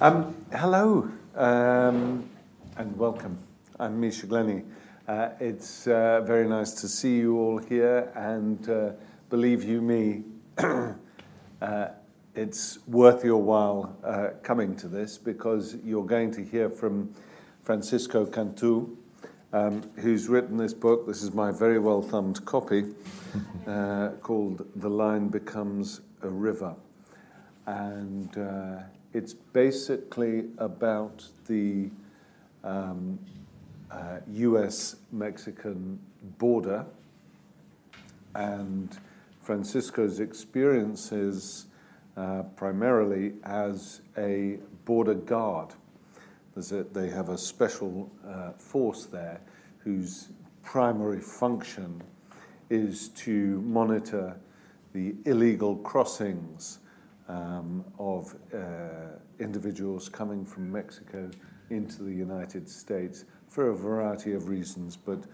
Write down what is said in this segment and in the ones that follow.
Um, hello um, and welcome. I'm Misha Glenny. Uh, it's uh, very nice to see you all here, and uh, believe you me, uh, it's worth your while uh, coming to this because you're going to hear from Francisco Cantu, um, who's written this book. This is my very well thumbed copy uh, called The Line Becomes a River. And it's basically about the um, uh, US Mexican border and Francisco's experiences uh, primarily as a border guard. A, they have a special uh, force there whose primary function is to monitor the illegal crossings of uh, individuals coming from Mexico into the United States for a variety of reasons, but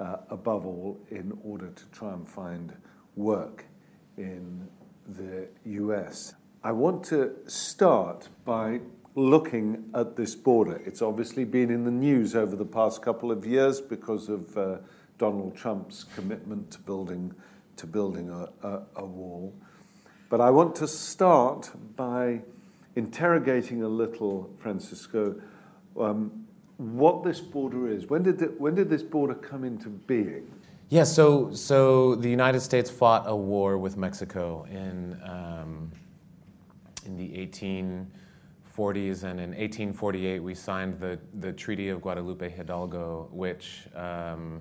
uh, above all, in order to try and find work in the US. I want to start by looking at this border. It's obviously been in the news over the past couple of years because of uh, Donald Trump's commitment to building, to building a, a, a wall. But I want to start by interrogating a little, Francisco, um, what this border is. When did, the, when did this border come into being? Yeah, so, so the United States fought a war with Mexico in, um, in the 1840s, and in 1848 we signed the, the Treaty of Guadalupe Hidalgo, which, um,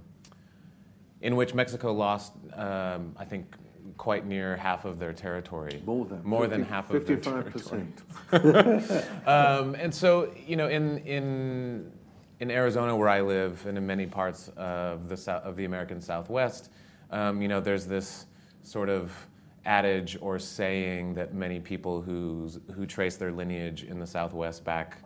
in which Mexico lost, um, I think, quite near half of their territory. More than more 50, than half of their territory. um, and so, you know, in in in Arizona, where I live, and in many parts of the south, of the American Southwest, um, you know, there's this sort of adage or saying that many people who who trace their lineage in the Southwest back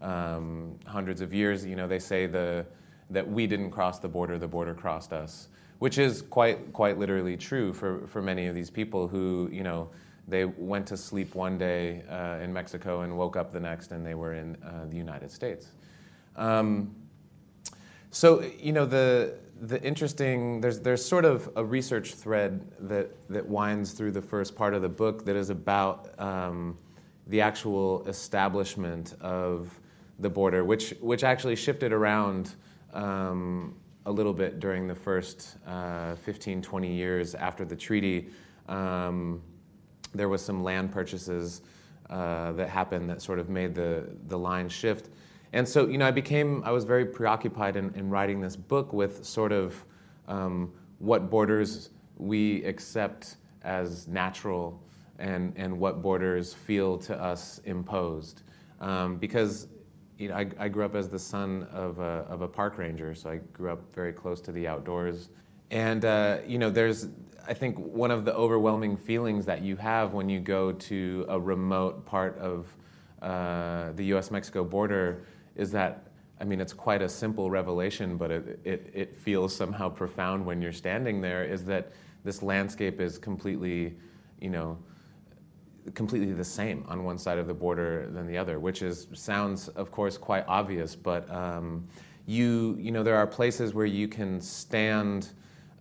um, hundreds of years, you know, they say the that we didn't cross the border, the border crossed us which is quite quite literally true for, for many of these people who you know they went to sleep one day uh, in Mexico and woke up the next and they were in uh, the United States. Um, so you know the the interesting there's there's sort of a research thread that that winds through the first part of the book that is about um, the actual establishment of the border, which which actually shifted around. Um, a little bit during the first uh, 15, 20 years after the treaty. Um, there was some land purchases uh, that happened that sort of made the, the line shift. And so, you know, I became, I was very preoccupied in, in writing this book with sort of um, what borders we accept as natural and, and what borders feel to us imposed. Um, because you know, I, I, grew up as the son of a, of a park ranger, so I grew up very close to the outdoors. And, uh, you know, there's, I think, one of the overwhelming feelings that you have when you go to a remote part of uh, the US Mexico border is that, I mean, it's quite a simple revelation, but it, it, it feels somehow profound when you're standing there, is that this landscape is completely, you know, completely the same on one side of the border than the other, which is sounds, of course, quite obvious. But um, you, you know, there are places where you can stand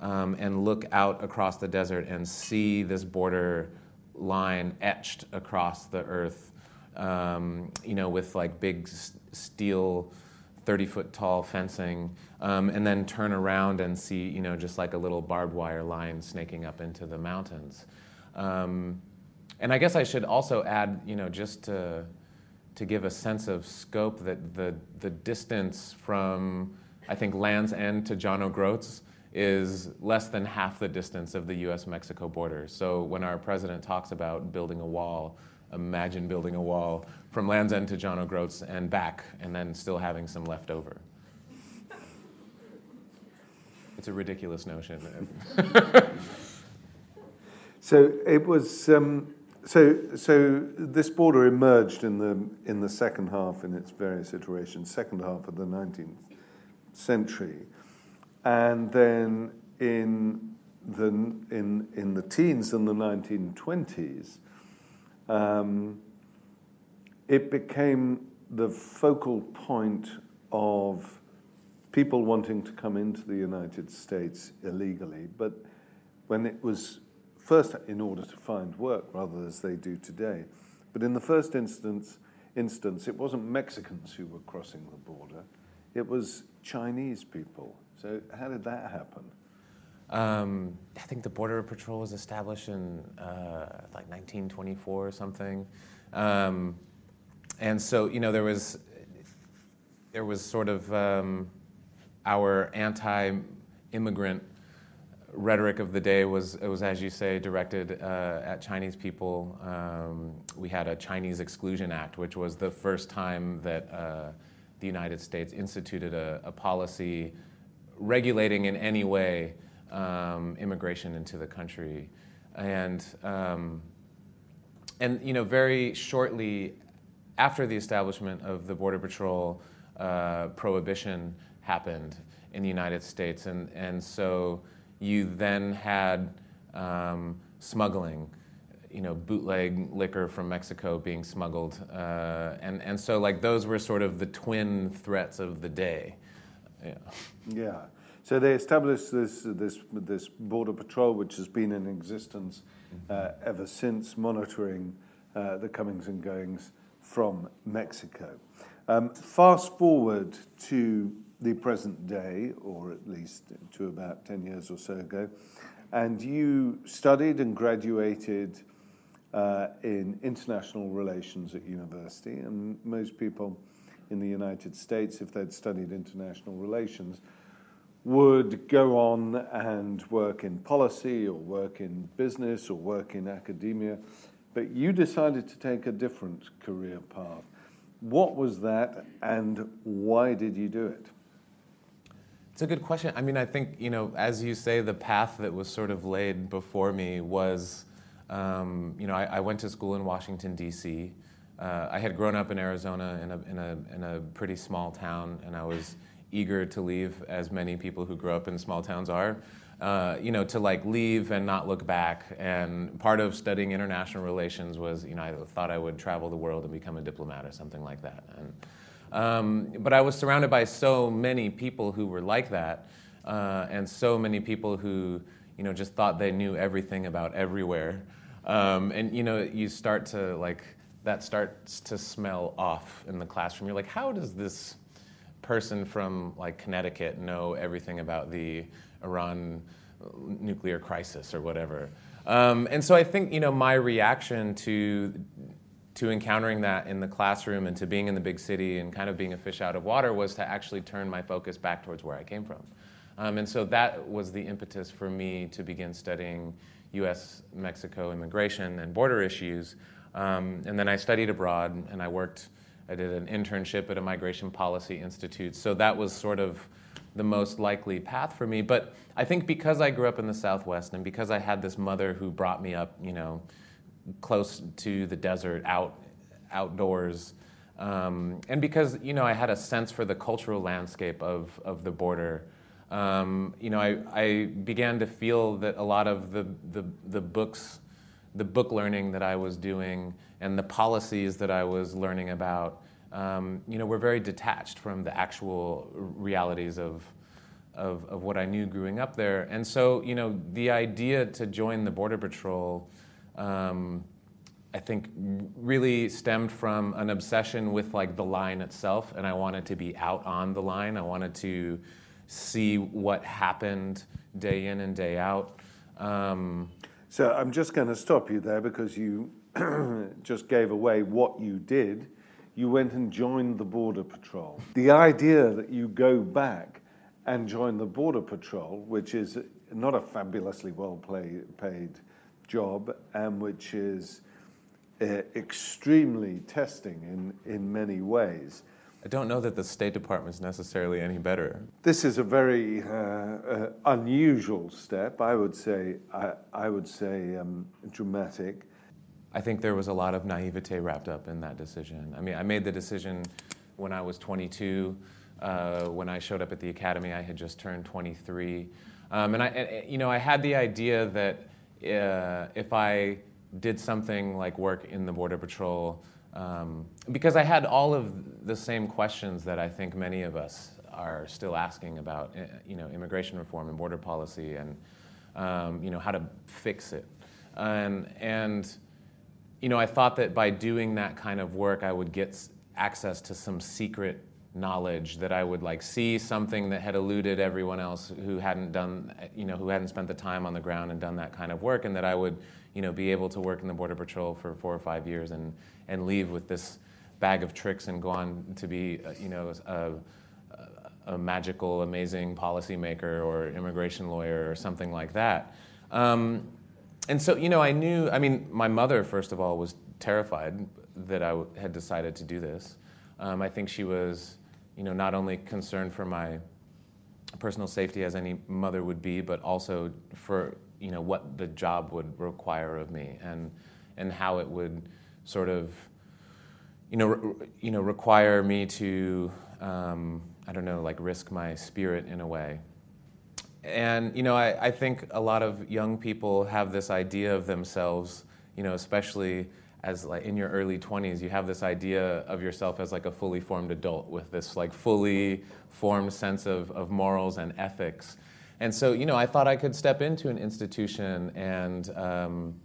um, and look out across the desert and see this border line etched across the earth. Um, you know, with like big steel. 30 foot tall fencing, um, and then turn around and see, you know, just like a little barbed wire line snaking up into the mountains. Um, and I guess I should also add, you know, just to, to give a sense of scope, that the, the distance from, I think, Land's End to John O'Groats is less than half the distance of the US Mexico border. So when our president talks about building a wall, imagine building a wall from Land's End to John O'Groats and back, and then still having some left over. It's a ridiculous notion. so it was. Um, so, so this border emerged in the in the second half in its various iterations, second half of the 19th century, and then in the in in the teens and the 1920s, um, it became the focal point of people wanting to come into the United States illegally. But when it was first in order to find work rather as they do today. But in the first instance, instance, it wasn't Mexicans who were crossing the border, it was Chinese people. So, how did that happen? Um, I think the Border Patrol was established in uh, like 1924 or something. Um, and so, you know, there was, there was sort of um, our anti immigrant rhetoric of the day was, was, as you say, directed uh, at Chinese people. Um, we had a Chinese Exclusion Act, which was the first time that uh, the United States instituted a, a policy regulating in any way um, immigration into the country. And, um, and, you know, very shortly after the establishment of the Border Patrol, uh, prohibition happened in the United States. And, and so you then had um, smuggling, you know, bootleg liquor from Mexico being smuggled. Uh, and, and so, like, those were sort of the twin threats of the day. Yeah. yeah. So they established this, this, this border patrol, which has been in existence uh, ever since, monitoring uh, the comings and goings from Mexico. Um, fast forward to the present day, or at least to about 10 years or so ago, and you studied and graduated uh, in international relations at university. And most people in the United States, if they'd studied international relations, would go on and work in policy or work in business or work in academia. But you decided to take a different career path. What was that, and why did you do it? It's a good question. I mean, I think, you know, as you say, the path that was sort of laid before me was, um, you know, I, I, went to school in Washington, D.C. Uh, I had grown up in Arizona in a, in, a, in a pretty small town, and I was eager to leave, as many people who grow up in small towns are. Uh, you know, to like leave and not look back. And part of studying international relations was, you know, I thought I would travel the world and become a diplomat or something like that. And um, but I was surrounded by so many people who were like that, uh, and so many people who, you know, just thought they knew everything about everywhere. Um, and you know, you start to like that starts to smell off in the classroom. You're like, how does this person from like Connecticut know everything about the Iran nuclear crisis or whatever? Um, and so I think you know my reaction to to encountering that in the classroom and to being in the big city and kind of being a fish out of water was to actually turn my focus back towards where I came from. Um, and so that was the impetus for me to begin studying US Mexico immigration and border issues. Um, and then I studied abroad and I worked, I did an internship at a migration policy institute. So that was sort of the most likely path for me. But I think because I grew up in the Southwest and because I had this mother who brought me up, you know, close to the desert, out outdoors. Um, and because you know I had a sense for the cultural landscape of, of the border, um, you know I, I began to feel that a lot of the, the, the books, the book learning that I was doing, and the policies that I was learning about, um, you know, were very detached from the actual realities of, of, of what I knew growing up there. And so you know the idea to join the Border Patrol um, I think really stemmed from an obsession with like the line itself, and I wanted to be out on the line. I wanted to see what happened day in and day out. Um, so I'm just going to stop you there because you just gave away what you did. You went and joined the Border Patrol. The idea that you go back and join the Border Patrol, which is not a fabulously well paid job and which is uh, extremely testing in, in many ways. I don't know that the State Department is necessarily any better. This is a very uh, uh, unusual step. I would say. I, I would say um, dramatic. I think there was a lot of naivete wrapped up in that decision. I mean, I made the decision when I was 22. Uh, when I showed up at the academy, I had just turned 23, um, and I, and, you know, I had the idea that uh, if I did something like work in the Border Patrol, Um, because I had all of the same questions that I think many of us are still asking about, eh, you know, immigration reform and border policy and, um, you know, how to fix it. And, and, you know, I thought that by doing that kind of work, I would get access to some secret knowledge that I would like see something that had eluded everyone else who hadn't done, you know, who hadn't spent the time on the ground and done that kind of work, and that I would, you know, be able to work in the Border Patrol for four or five years and, and leave with this bag of tricks and go on to be, uh, you know, a, a magical, amazing policymaker or immigration lawyer or something like that. Um, and so, you know, I knew, I mean, my mother, first of all, was terrified that I had decided to do this. Um, I think she was you know, not only concerned for my personal safety as any mother would be, but also for you know what the job would require of me and and how it would sort of you know re- you know require me to um, I don't know like risk my spirit in a way. And you know I, I think a lot of young people have this idea of themselves, you know, especially as like in your early 20s you have this idea of yourself as like a fully formed adult with this like fully formed sense of, of morals and ethics. And so you know i thought i could step into an institution and um,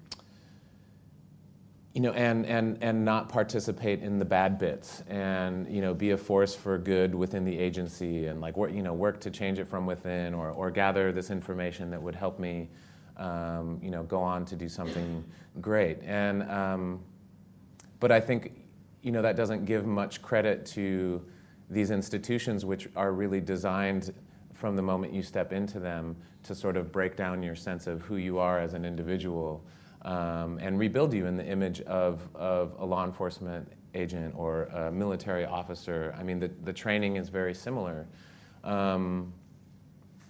you know and, and, and not participate in the bad bits and you know be a force for good within the agency and like work, you know work to change it from within or, or gather this information that would help me um, you know go on to do something great. And um, but I think you know that doesn't give much credit to these institutions, which are really designed from the moment you step into them to sort of break down your sense of who you are as an individual um, and rebuild you in the image of, of a law enforcement agent or a military officer. I mean, the, the training is very similar. Um,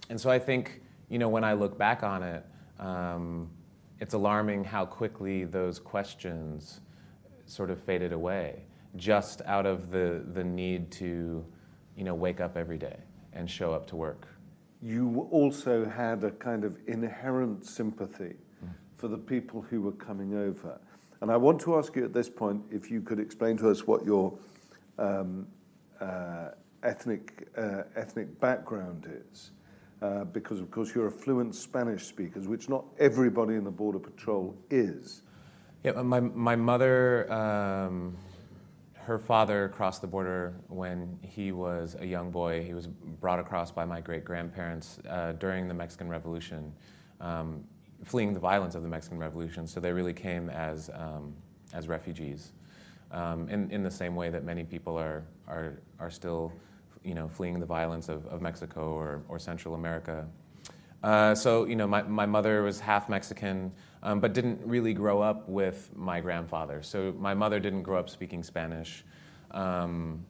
and so I think, you know, when I look back on it, um, it's alarming how quickly those questions sort of faded away just out of the, the need to you know, wake up every day and show up to work. You also had a kind of inherent sympathy mm. for the people who were coming over. And I want to ask you at this point if you could explain to us what your um, uh, ethnic, uh, ethnic background is. Uh, because, of course, you're a fluent Spanish speaker, which not everybody in the Border Patrol is. Yeah, my, my mother, um, her father crossed the border when he was a young boy. He was brought across by my great grandparents uh, during the Mexican Revolution, um, fleeing the violence of the Mexican Revolution. So they really came as, um, as refugees. Um, in, in the same way that many people are, are, are still you know, fleeing the violence of, of Mexico or, or Central America. Uh, so, you know, my, my mother was half Mexican um, but didn't really grow up with my grandfather. So my mother didn't grow up speaking Spanish. Um,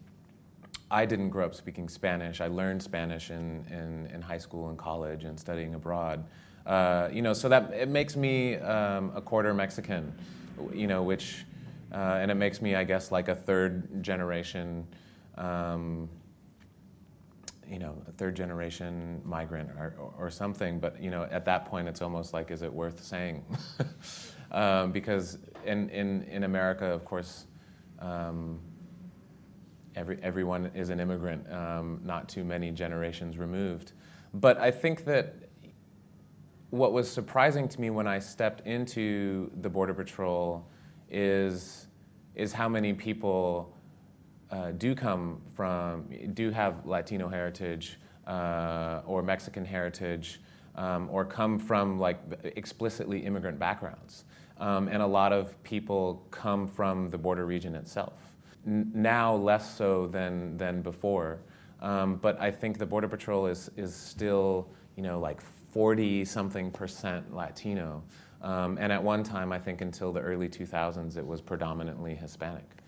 I didn't grow up speaking Spanish. I learned Spanish in, in, in high school and college and studying abroad. Uh, you know, so that it makes me um, a quarter Mexican, you know, which, uh, and it makes me, I guess, like a third generation um, you know, a third generation migrant or, or, something. But, you know, at that point, it's almost like, is it worth saying? um, because in, in, in America, of course, um, every, everyone is an immigrant, um, not too many generations removed. But I think that what was surprising to me when I stepped into the Border Patrol is, is how many people uh, do come from, do have Latino heritage uh, or Mexican heritage, um, or come from like explicitly immigrant backgrounds. Um, and a lot of people come from the border region itself. N- now less so than, than before. Um, but I think the Border Patrol is, is still, you know, like 40 something percent Latino. Um, and at one time, I think until the early 2000s, it was predominantly Hispanic.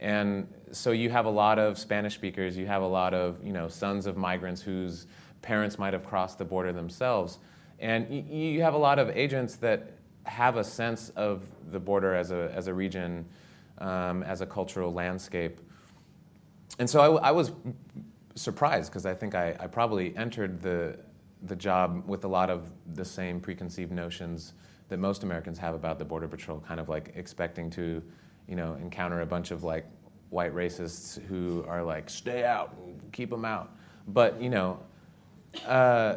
And so you have a lot of Spanish speakers, you have a lot of you know, sons of migrants whose parents might have crossed the border themselves. And you have a lot of agents that have a sense of the border as a, as a region, um, as a cultural landscape. And so I, I was surprised because I think I, I, probably entered the, the job with a lot of the same preconceived notions that most Americans have about the Border Patrol, kind of like expecting to you know, encounter a bunch of like white racists who are like, stay out, keep them out. But, you know, uh,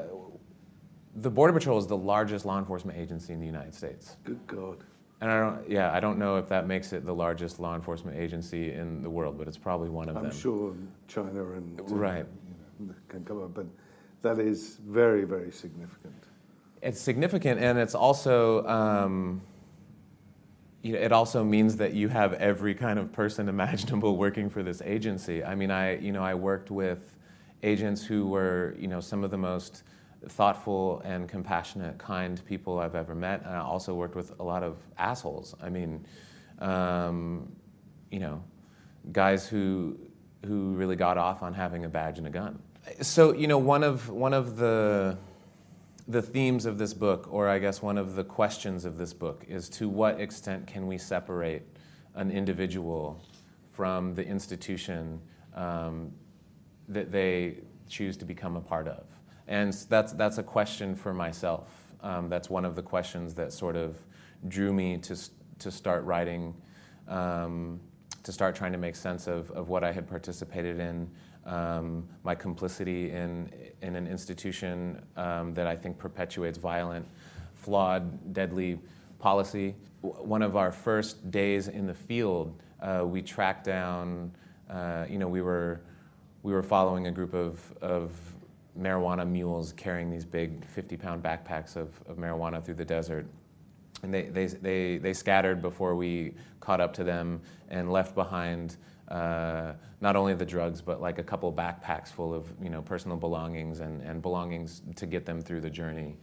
the Border Patrol is the largest law enforcement agency in the United States. Good God. And I don't, yeah, I don't know if that makes it the largest law enforcement agency in the world, but it's probably one of them. I'm sure China and uh, Right. you know, can come up, but that is very, very significant. It's significant, and it's also, um, you know, it also means that you have every kind of person imaginable working for this agency. I mean, I, you know, I worked with agents who were, you know, some of the most thoughtful and compassionate, kind people I've ever met, and I also worked with a lot of assholes. I mean, um, you know, guys who who really got off on having a badge and a gun. So, you know, one of one of the the themes of this book, or I guess one of the questions of this book, is to what extent can we separate an individual from the institution um, that they choose to become a part of? And that's, that's a question for myself. Um, that's one of the questions that sort of drew me to, to start writing, um, to start trying to make sense of, of what I had participated in um, my complicity in, in an institution um, that I think perpetuates violent, flawed, deadly policy. W- One of our first days in the field, uh, we tracked down, uh, you know, we were, we were following a group of, of marijuana mules carrying these big 50 pound backpacks of, of marijuana through the desert. And they, they, they, they scattered before we caught up to them and left behind uh, not only the drugs, but like a couple backpacks full of you know, personal belongings and, and belongings to get them through the journey.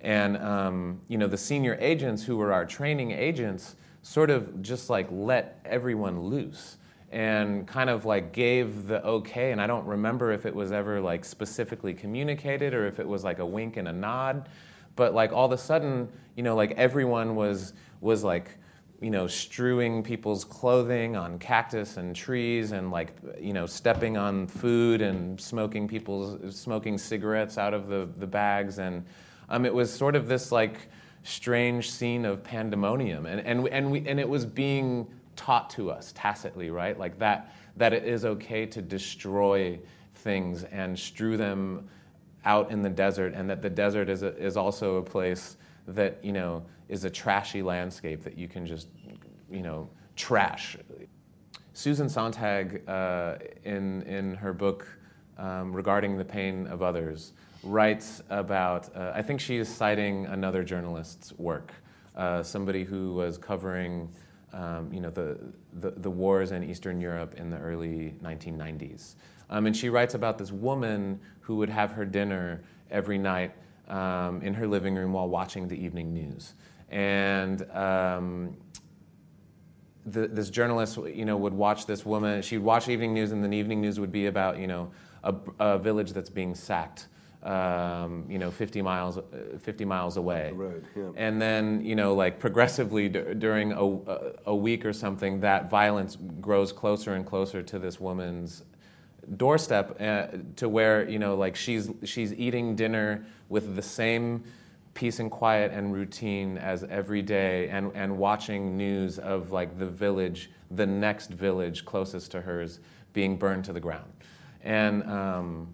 And um, you know, the senior agents who were our training agents sort of just like let everyone loose and kind of like gave the okay and i don't remember if it was ever like specifically communicated or if it was like a wink and a nod but like all of a sudden you know like everyone was was like you know strewing people's clothing on cactus and trees and like you know stepping on food and smoking people's smoking cigarettes out of the, the bags. And um, it was sort of this like strange scene of pandemonium. And, and, and, we, and it was being taught to us tacitly right? Like that that it is okay to destroy things and strew them out in the desert, and that the desert is, a, is also a place that you know is a trashy landscape that you can just you know trash. Susan Sontag, uh, in in her book um, regarding the pain of others, writes about. Uh, I think she is citing another journalist's work, uh, somebody who was covering. Um, you know the, the, the wars in Eastern Europe in the early 1990s, um, and she writes about this woman who would have her dinner every night um, in her living room while watching the evening news. And um, the, this journalist, you know, would watch this woman. She'd watch evening news, and then evening news would be about, you know, a, a village that's being sacked, um, you know, 50 miles, uh, 50 miles away. Road, yeah. And then, you know, like progressively d- during a, a, a week or something, that violence grows closer and closer to this woman's doorstep uh, to where you know like she's she's eating dinner with the same peace and quiet and routine as every day and and watching news of like the village the next village closest to hers being burned to the ground and um,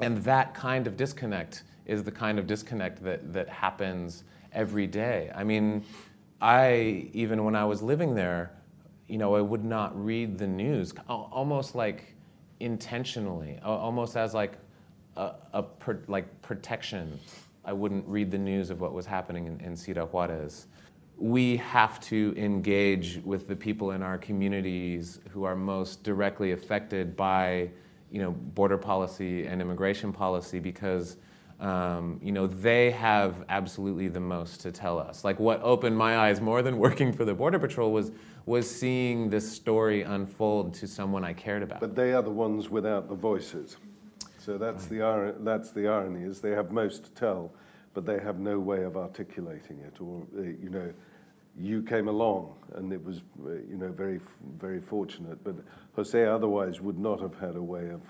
and that kind of disconnect is the kind of disconnect that that happens every day i mean i even when i was living there you know i would not read the news almost like intentionally, almost as like a, a per, like protection. I wouldn't read the news of what was happening in, in Ciudad Juarez. We have to engage with the people in our communities who are most directly affected by, you know, border policy and immigration policy because, um, you know, they have absolutely the most to tell us. Like what opened my eyes more than working for the Border Patrol was was seeing this story unfold to someone I cared about. But they are the ones without the voices. So that's the ir- that's the irony is they have most to tell, but they have no way of articulating it. Or uh, you know, you came along and it was uh, you know very very fortunate, but Jose otherwise would not have had a way of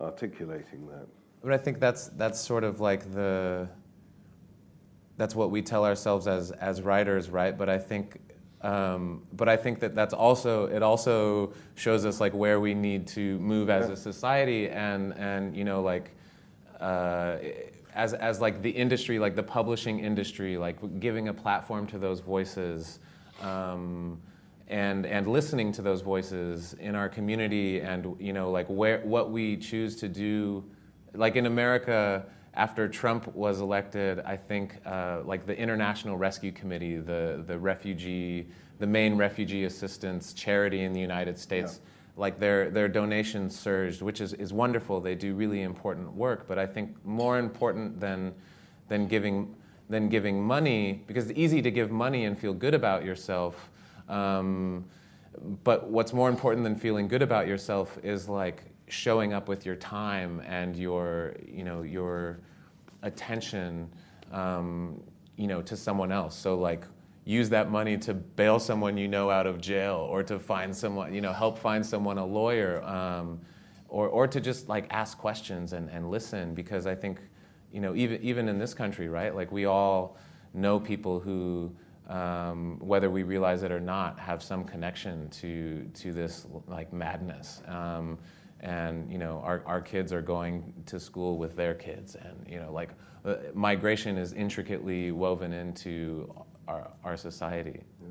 articulating that. But I think that's that's sort of like the that's what we tell ourselves as as writers, right? But I think um, but I think that that's also it also shows us like where we need to move as a society and and you know like uh, as as like the industry like the publishing industry like giving a platform to those voices um, and and listening to those voices in our community and you know like where what we choose to do. Like in America after Trump was elected, I think uh, like the International Rescue Committee, the, the refugee, the main refugee assistance charity in the United States, yeah. like their, their donations surged, which is, is wonderful. They do really important work, but I think more important than, than, giving, than giving money, because it's easy to give money and feel good about yourself. Um, but what's more important than feeling good about yourself is like showing up with your time and your, you know, your attention, um, you know, to someone else. So like use that money to bail someone you know out of jail or to find someone, you know, help find someone a lawyer um, or, or to just like ask questions and, and listen because I think, you know, even, even in this country, right, like we all know people who, um, whether we realize it or not, have some connection to, to this like madness. And you know our, our kids are going to school with their kids. And you know like uh, migration is intricately woven into our, our society. Yeah.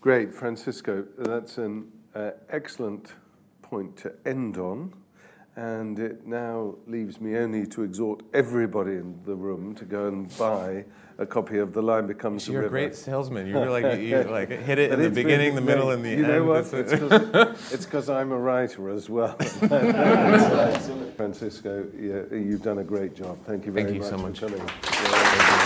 great francisco. That's an uh, excellent point to end on and it now leaves me only to exhort everybody in the room to go and buy a copy of The Line Becomes You're a River. You're a great salesman. You really like, you like hit it in the beginning, been, the middle, and the you end. You know what? It's because I'm a writer as well. Francisco, yeah, you've done a great job. Thank you very much. Thank much you so much. for coming.